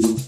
you.